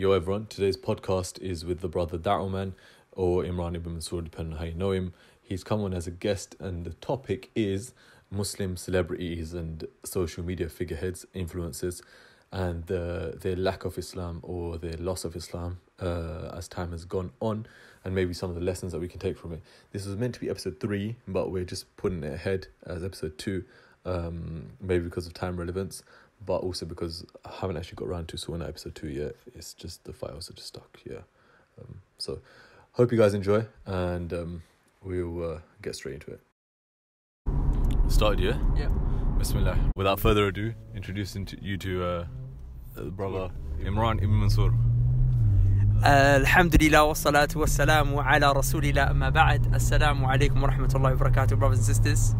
Yo everyone, today's podcast is with the brother Dawahman or Imran ibn Mansur, depending on how you know him. He's come on as a guest, and the topic is Muslim celebrities and social media figureheads, influences and the, their lack of Islam or their loss of Islam uh, as time has gone on, and maybe some of the lessons that we can take from it. This was meant to be episode three, but we're just putting it ahead as episode two, um, maybe because of time relevance but also because I haven't actually got around to Sauna episode two yet. It's just the files are just stuck. Yeah, um, so hope you guys enjoy, and um, we'll uh, get straight into it. Started, yeah. Yeah. Bismillah. Without further ado, introducing to you to uh, brother Imran Ibn Mansur. Alhamdulillah wa salatu wa salamu ala rasulillah amma ba'd. Assalamu alaikum wa rahmatullahi brothers and sisters.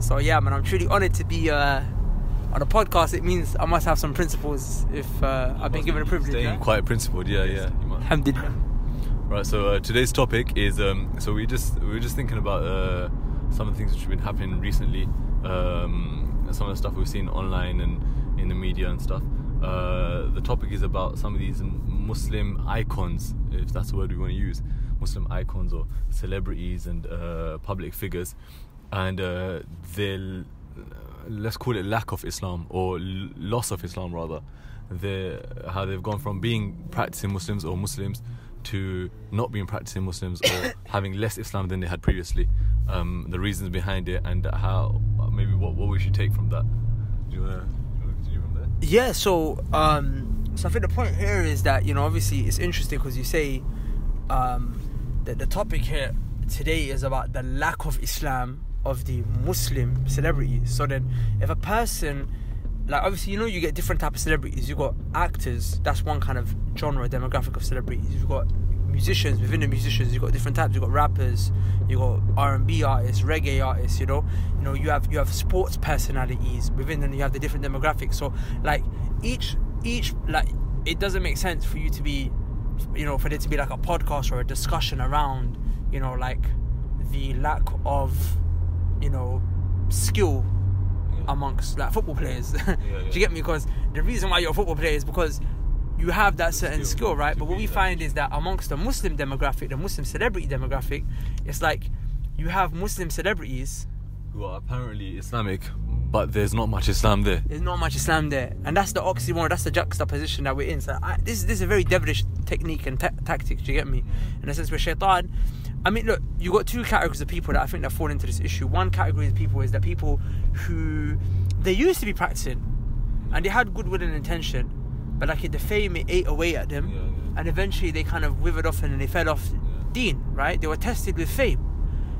So, yeah, man, I'm truly honored to be uh, on a podcast it means I must have some principles if uh, I've been given a privilege Staying yeah? quite principled, yeah, yeah. You might. Alhamdulillah Right. So uh, today's topic is um, so we just we were just thinking about uh, some of the things which have been happening recently, um, some of the stuff we've seen online and in the media and stuff. Uh, the topic is about some of these Muslim icons, if that's the word we want to use, Muslim icons or celebrities and uh, public figures, and uh, their let's call it lack of Islam or loss of Islam rather. The how they've gone from being practicing Muslims or Muslims to not being practicing Muslims or having less Islam than they had previously. Um, the reasons behind it and how maybe what, what we should take from that. Do you want to continue from there? yeah so um so I think the point here is that you know obviously it's interesting because you say um that the topic here today is about the lack of Islam of the Muslim celebrities. So then if a person like obviously you know you get different type of celebrities. You've got actors that's one kind of genre demographic of celebrities. You've got musicians within the musicians you've got different types. You've got rappers you got R&B artists reggae artists you know. You know you have you have sports personalities within them. You have the different demographics. So like each each like it doesn't make sense for you to be you know for there to be like a podcast or a discussion around you know like the lack of you know skill amongst like football players. Do yeah. you get me? Because the reason why you're a football player is because you have that certain Skill skill, right? But what we that. find is that amongst the Muslim demographic, the Muslim celebrity demographic, it's like you have Muslim celebrities. Who are apparently Islamic, but there's not much Islam there. There's not much Islam there, and that's the oxymoron. That's the juxtaposition that we're in. So I, this this is a very devilish technique and ta- tactic. Do you get me? In a sense, where shaitan. I mean, look, you've got two categories of people that I think that fall into this issue. One category of people is that people who they used to be practicing, and they had goodwill and intention, but like the fame it ate away at them, Yeah, yeah. and eventually they kind of withered off and they fell off deen. Right? They were tested with fame.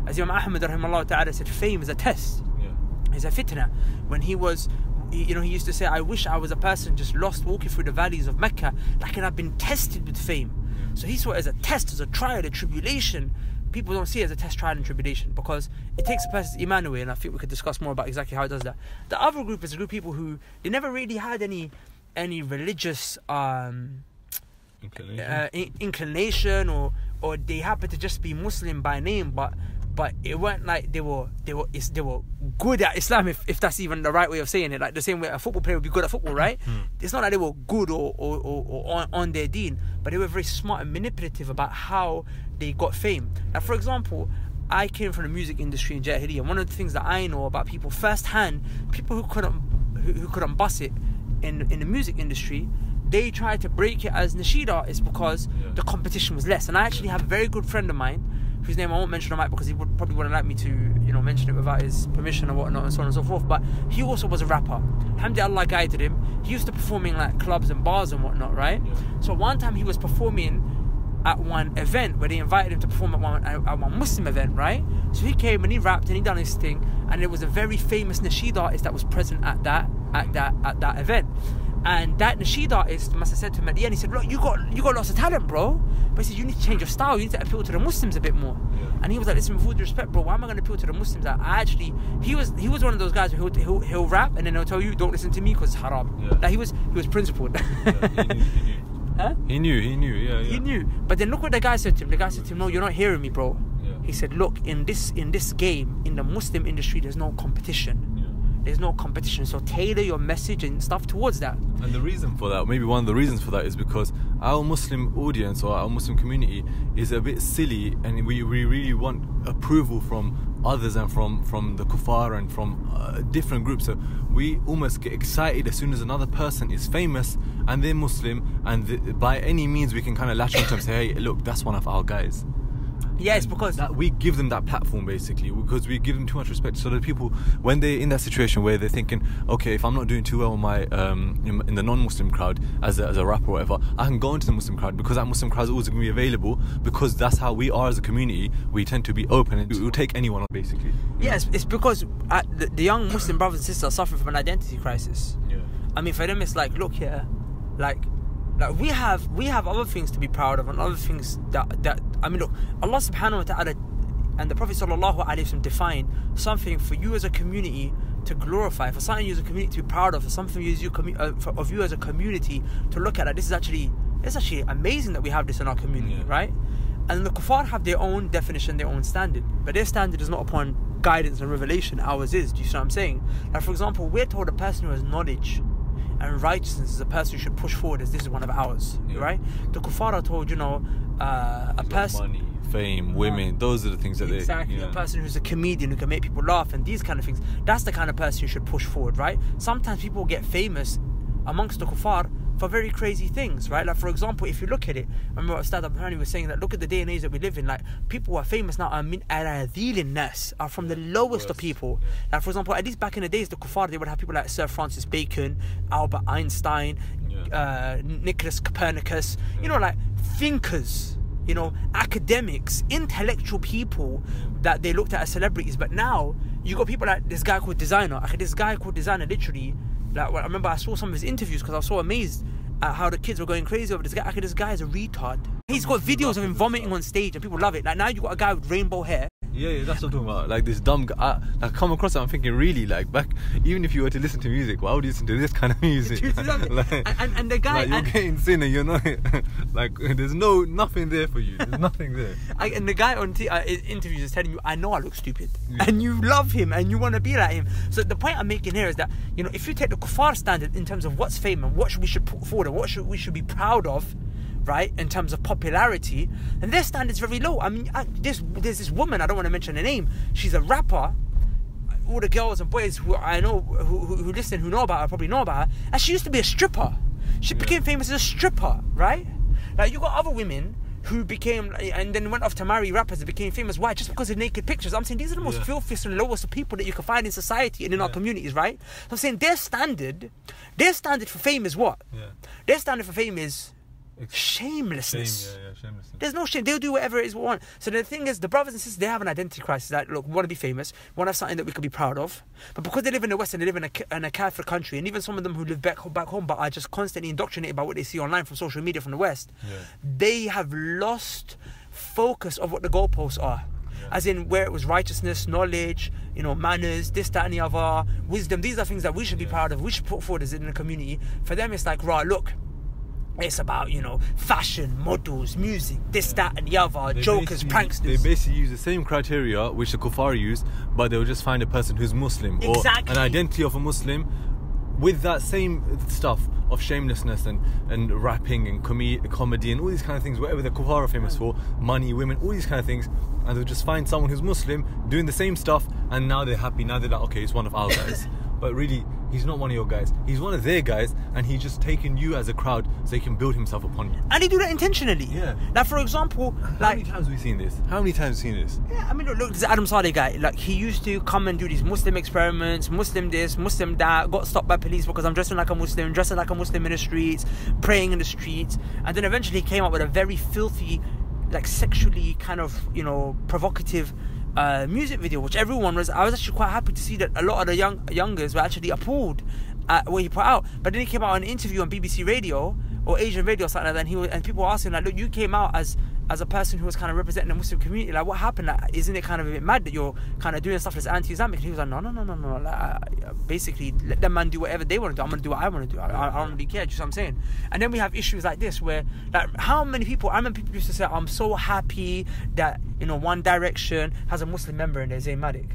As Imam Ahmad rahimahullah ta'ala said, fame is a test Yeah. is a fitna. When he was, you know, he used to say, I wish I was a person just lost walking through the valleys of Mecca, like I've been tested with fame. So he saw it as a test, as a trial, a tribulation. People don't see it as a test, trial, and tribulation because it takes a person's iman away, and I think we could discuss more about exactly how it does that. The other group is a group of people who they never really had any any religious um, Inclination. uh, in- inclination or or they happen to just be Muslim by name, but but it weren't like they were they were they were good at Islam if, if that's even the right way of saying it. Like the same way a football player would be good at football, right? Hmm. It's not that they were good or or, or, or on, on their deen, but they were very smart and manipulative about how they got fame. Now, for example. I came from the music industry in Jahiliyyah. One of the things that I know about people firsthand, people who couldn't who, who couldn't bust it in in the music industry, they tried to break it as nasheed artists because Yeah. the competition was less. And I actually have a very good friend of mine, whose name I won't mention on mic because he would probably wouldn't like me to, you know, mention it without his permission or whatnot and so on and so forth. But he also was a rapper. Alhamdulillah, Allah guided him. He used to perform in like clubs and bars and whatnot, right? Yeah. So one time he was performing at one event where they invited him to perform at one at one Muslim event, right? So he came and he rapped and he done his thing, and there was a very famous nasheed artist that was present at that at that at that event. And that nasheed artist must have said to him at the end, he said, Look, you got you got lots of talent, bro. But he said, You need to change your style, you need to appeal to the Muslims a bit more. Yeah. And he was like, Listen, with all due respect, bro, why am I gonna appeal to the Muslims? I I actually he was he was one of those guys who he'll, he'll, he'll rap and then he'll tell you, Don't listen to me because it's haram. Yeah. Like he was he was principled. Yeah, he, knew, he knew. huh? He knew. He knew. Yeah. Yeah. He knew. But then look what the guy said to him. The guy said to him, No, you're not hearing me, bro. Yeah. He said, Look, in this in this game, in the Muslim industry, there's no competition. There's no competition. So tailor your message and stuff towards that. And the reason for that, maybe one of the reasons for that is because our Muslim audience or our Muslim community is a bit silly, and we, we really want approval from others and from from the kuffar and from uh, different groups. So we almost get excited as soon as another person is famous and they're Muslim, and th- by any means we can kind of latch onto them and say, hey, look, that's one of our guys. Yeah, it's because that we give them that platform basically because we give them too much respect. So that people, when they're in that situation where they're thinking, okay, if I'm not doing too well in my um, in, the non-Muslim crowd as a, as a rapper or whatever, I can go into the Muslim crowd because that Muslim crowd is always going to be available because that's how we are as a community. We tend to be open and we'll take anyone on basically. Yes, yeah, it's, it's, because uh, the, the, young Muslim brothers and sisters are suffering from an identity crisis. Yeah. I mean, for them, it's like, look here, like like we have we have other things to be proud of and other things that that I mean look Allah subhanahu wa ta'ala and the Prophet sallallahu alaihi wasallam defined something for you as a community to glorify for something you as a community to be proud of for something you, as you uh, for, of you as a community to look at that this is actually it's actually amazing that we have this in our community yeah. right and the kuffar have their own definition their own standard but their standard is not upon guidance and revelation ours is do you see what I'm saying like for example we're told a person who has knowledge and righteousness is a person you should push forward as this is one of ours, yeah. right? The kuffar told, you know, uh, a person. Money, fame, women, those are the things that exactly, they. Exactly, a person who's a comedian who can make people laugh and these kind of things. That's the kind of person you should push forward, right? Sometimes people get famous amongst the kuffar for very crazy things, right? Like for example, if you look at it, I remember Ustad Abdurrahman was saying that look at the day and age that we live in. Like people who are famous now are min ness are from the lowest of people. Like for example, at least back in the days, the kuffar they would have people like Sir Francis Bacon, Albert Einstein, yeah. uh, Nicholas Copernicus. Yeah. You know, like thinkers. You know, academics, intellectual people that they looked at as celebrities. But now you got people like this guy called Desiigner. This guy called Desiigner literally I remember I saw some of his interviews because I was so amazed at how the kids were going crazy over this guy. Okay, this guy is a retard. He's got videos of him vomiting on stage and people love it. Like now you got a guy with rainbow hair yeah, yeah, that's what I'm talking about. Like this dumb guy. I, I come across it, I'm thinking, really, like back, even if you were to listen to music, why would you listen to this kind of music? like, and, and, the guy, like, you're and, getting and you're not, like, there's no nothing there for you. There's nothing there. I, and the guy on t- uh, interviews is telling you, I know I look stupid, yeah. and you love him and you want to be like him. So the point I'm making here is that you know, if you take the kuffar standard in terms of what's fame and what we should put forward and what should we should be proud of right, in terms of popularity, and their standards very low. I mean, I, this, there's this woman, I don't want to mention her name, she's a rapper. All the girls and boys who I know who, who, who listen, who know about her, probably know about her. And she used to be a stripper. She yeah. became famous as a stripper, right? Like, you got other women who became and then went off to marry rappers and became famous. Why? Just because of naked pictures. I'm saying these are the most yeah. filthiest and lowest of people that you can find in society and in yeah. our communities, right? So I'm saying their standard, their standard for fame is what? Yeah. Their standard for fame is shamelessness. Shame, yeah, yeah, shamelessness. There's no shame. They'll do whatever it is we want. So the thing is, the brothers and sisters, they have an identity crisis. That look, we want to be famous, we want to have something that we can be proud of. But because they live in the West and they live in a, in a Catholic country, and even some of them who live back back home, but are just constantly indoctrinated by what they see online from social media from the West, yeah. they have lost focus of what the goalposts are. As in where it was righteousness, knowledge, you know, manners, this, that, and the other, wisdom. These are things that we should be proud of. We should put forward as in the community. For them, it's like, right, look, it's about you know fashion, models, music, this, that, and the other, they jokers, pranksters. They basically use the same criteria which the kuffar use, but they'll just find a person who's Muslim exactly. or an identity of a Muslim with that same stuff of shamelessness and, and rapping and com- comedy and all these kind of things, whatever the kuffar are famous mm. for, money, women, all these kind of things, and they'll just find someone who's Muslim doing the same stuff, and now they're happy. Now they're like, okay, it's one of our guys. but really he's not one of your guys. He's one of their guys, and he's just taking you as a crowd so he can build himself upon you. And he do that intentionally. Yeah. Like for example, How like many times have we seen this? How many times have we seen this? Yeah, I mean, look, look this Adam Saleh guy. Like he used to come and do these Muslim experiments, Muslim this, Muslim that. Got stopped by police because I'm dressing like a Muslim, dressing like a Muslim in the streets, praying in the streets, and then eventually came up with a very filthy, like sexually kind of you know provocative uh, music video, which everyone was. I was actually quite happy to see that a lot of the young youngers were actually appalled at what he put out. But then he came out on an interview on BBC Radio or Asian Radio or something like that, and he was, and people were asking like, "Look, you came out as as a person who was kind of representing the Muslim community, like what happened? Like, isn't it kind of a bit mad that you're kind of doing stuff that's anti-Islamic? And he was like, no, no, no, no, no. Like, basically, let them man do whatever they want to do. I'm gonna do what I want to do. I, I, don't really care. Do you know what I'm saying? And then we have issues like this where, like, how many people? I remember people used to say, I'm so happy that you know One Direction has a Muslim member in there, Zayn Malik.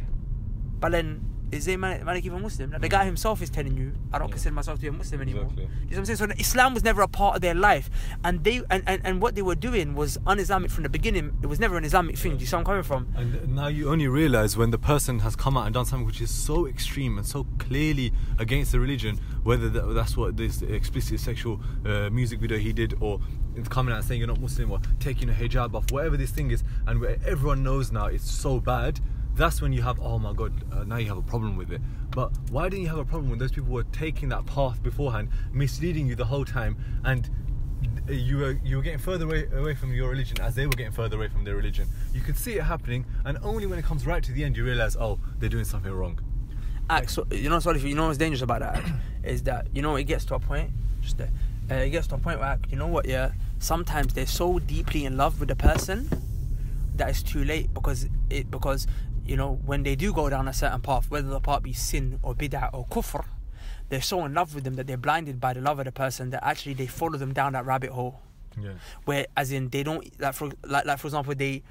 But then is they man, man even Muslim? Like the guy himself is telling you, I don't Yeah. consider myself to be a Muslim anymore. Exactly. You know what I'm saying? So Islam was never a part of their life, and they and, and, and what they were doing was un-Islamic from the beginning. It was never an Islamic thing. Do you see where I'm coming from? And now you only realize when the person has come out and done something which is so extreme and so clearly against the religion, whether that, that's what this explicit sexual uh, music video he did, or it's coming out and saying you're not Muslim, or taking a hijab off, whatever this thing is, and where everyone knows now it's so bad. That's when you have, oh my god, uh, now you have a problem with it. But why didn't you have a problem when those people were taking that path beforehand, misleading you the whole time, and you were you were getting further away, away from your religion as they were getting further away from their religion. You could see it happening, and only when it comes right to the end, you realize, oh, they're doing something wrong. Act, so, you know, sorry, you know what's dangerous about that is that you know it gets to a point, just there, uh, it gets to a point where you know what? Yeah, sometimes they're so deeply in love with the person that it's too late because it because you know when they do go down a certain path, whether the path be sin or bid'ah or kufr, they're so in love with them that they're blinded by the love of the person that actually they follow them down that rabbit hole Yeah. where as in they don't like for like like for example they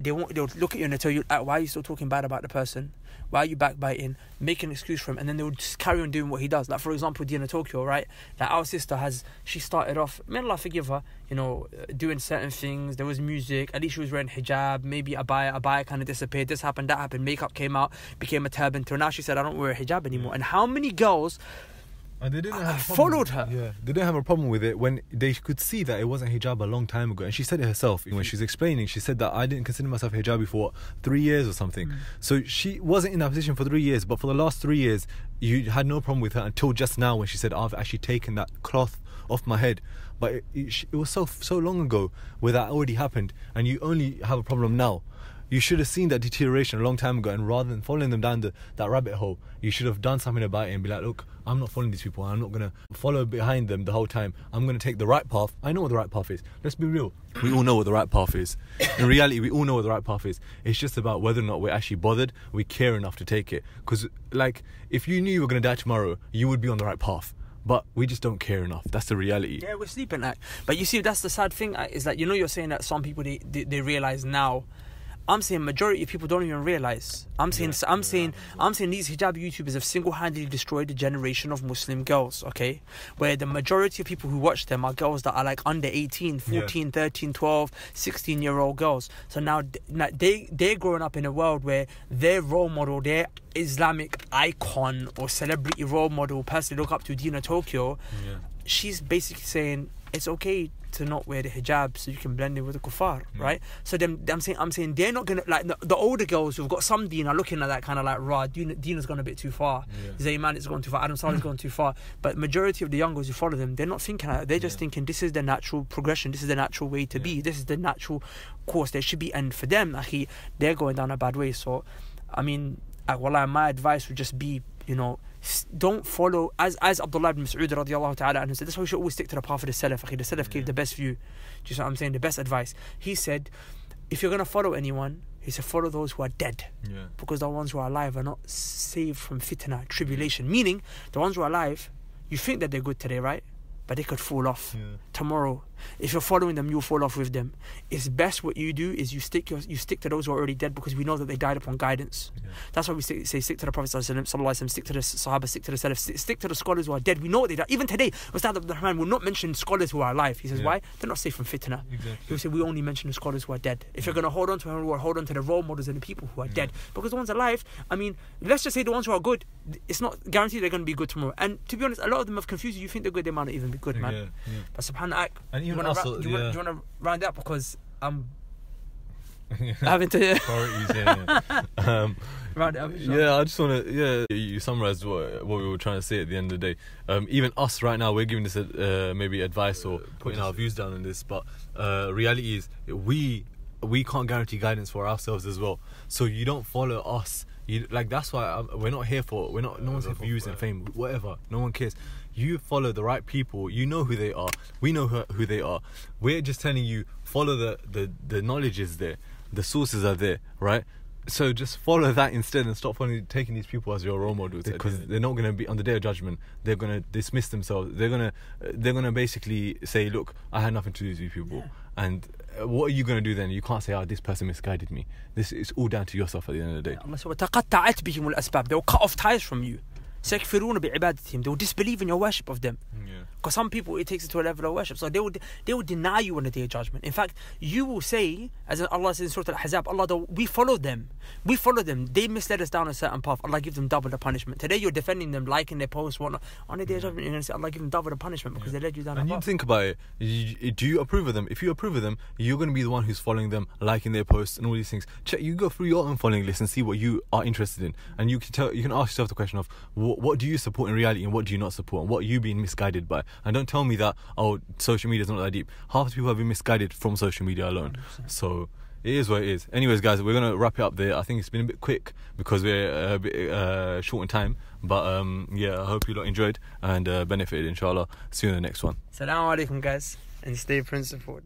they won't they'll look at you and they'll tell you why are you still talking bad about the person? Why are you backbiting? Make an excuse for him. And then they will just carry on doing what he does. Like for example Dina Torkia right? Like our sister has she started off may Allah forgive her you know uh, doing certain things. There was music. At least she was wearing hijab. Maybe a abaya abaya kind of disappeared. This happened that happened. Makeup came out became a turban. Till now she said I don't wear a hijab anymore. And how many girls And they didn't have I followed her. Yeah, they didn't have a problem with it when they could see that it wasn't hijab a long time ago. And she said it herself when she's explaining. She said that I didn't consider myself hijabi for what, three years or something. Mm. So she wasn't in that position for three years. But for the last three years, you had no problem with her until just now when she said, "I've actually taken that cloth off my head." But it, it, it was so so long ago where that already happened, and you only have a problem now. You should have seen that deterioration a long time ago, and rather than following them down the, that rabbit hole, you should have done something about it and be like, look, I'm not following these people. I'm not gonna follow behind them the whole time. I'm gonna take the right path. I know what the right path is. Let's be real. We all know what the right path is. In reality, we all know what the right path is. It's just about whether or not we're actually bothered, we care enough to take it. Because, like, if you knew you were gonna die tomorrow, you would be on the right path. But we just don't care enough. That's the reality. Yeah, we're sleeping like. But you see, that's the sad thing is that you know you're saying that some people they they, they realize now. I'm saying majority of people don't even realize. I'm saying Yeah, I'm yeah, saying I'm saying these hijab YouTubers have single-handedly destroyed a generation of Muslim girls. Okay, where the majority of people who watch them are girls that are like under 18, 14, 13, 12, 16 year old girls. So now, now they they're growing up in a world where their role model, their Islamic icon or celebrity role model, person they look up to, Dina Torkia, Yeah. she's basically saying it's okay to not wear the hijab so you can blend in with the kuffar, Mm. right? So them, I'm saying, I'm saying they're not gonna like the, the older girls who've got some deen are looking at that kind of like, raw. Dina, Dina's gone a bit too far. Yeah. Zayman's gone too far. Adam Saleh's gone too far. But majority of the young girls who follow them, they're not thinking like that. They're just Yeah. thinking this is the natural progression. This is the natural way to Yeah. be. This is the natural course there should be. And for them, akhi, they're going down a bad way. So, I mean, like, wallah, my advice would just be, you know, don't follow as as Abdullah ibn Mas'ud radiallahu ta'ala anhu said that's why we should always stick to the path of the Salaf the Salaf gave the best view. Do you know what I'm saying? The best advice. He said if you're gonna follow anyone he said follow those who are dead. Yeah. because the ones who are alive are not saved from fitna tribulation. Meaning the ones who are alive you think that they're good today right? But they could fall off tomorrow if you're following them you'll fall off with them it's best what you do is you stick your, you stick to those who are already dead because we know that they died upon guidance Yeah. that's why we say stick to the Prophet Sallallahu stick to the Sahaba, stick to the Salaf, stick, stick to the scholars who are dead. We know what they died. Even today, Ustad Abdul Rahman will not mention scholars who are alive. He says, Yeah. why? They're not safe from fitna. Exactly. He will say, we only mention the scholars who are dead. If you're going to hold on to them, we'll hold on to the role models and the people who are Yeah. dead. Because the ones alive, I mean, let's just say the ones who are good, it's not guaranteed they're going to be good tomorrow. And to be honest, a lot of them have confused you. You think they're good, they might not even be good, man. But subhanAllah, you want to also, do you yeah. you want to round up because I'm having to Priorities, yeah. yeah. um, round it up. inshallah. yeah, I just want to. Yeah, you- you summarized what what we were trying to say at the end of the day. Um, even us right now, we're giving this uh, maybe advice or putting our views down on this, but uh, reality is we we can't guarantee guidance for ourselves as well. So you don't follow us. You like that's why i we're not here for. We're not. No one's here for views and fame. Whatever. No one cares. You follow the right people. You know who they are. We know who, who they are. We're just telling you follow the the the knowledge is there. The sources are there, right? so just follow that instead and stop following, taking these people as your role models because they're not going to be on the day of judgment. They're going to dismiss themselves. They're going to they're going to basically say, "Look, I had nothing to do with these people." And uh, what are you going to do then? You can't say, "Oh, this person misguided me." This is all down to yourself at the end of the day. Allah said, وتقطعت بهم الأسباب. They will cut off ties from you. سيكفرون بعبادتهم. They will disbelieve in your worship of them. Yeah. Because some people it takes it to a level of worship. So they will they will deny you on the day of judgment. In fact, you will say, as Allah says in Surah Al-Ahzab, Allah though we follow them. We follow them. They misled us down a certain path. Allah give them double the punishment. Today you're defending them, liking their posts, whatnot. On the day of judgment, you're gonna say Allah give them double the punishment because they led you down And a you path. think about it. You, do you approve of them? If you approve of them, you're going to be the one who's following them, liking their posts, and all these things. Check. You go through your own following list and see what you are interested in, and you can tell. You can ask yourself the question of what, what do you support in reality, and what do you not support, and what are you being misguided by. And don't tell me that oh, social media is not that deep. Half the people have been misguided from social media alone. So. It is what it is. Anyways, guys, we're gonna wrap it up there. I think it's been a bit quick because we're a bit uh, short in time. But um, yeah, I hope you lot enjoyed and uh, benefited. Inshallah. See you in the next one. Assalamu alaikum guys and stay principled.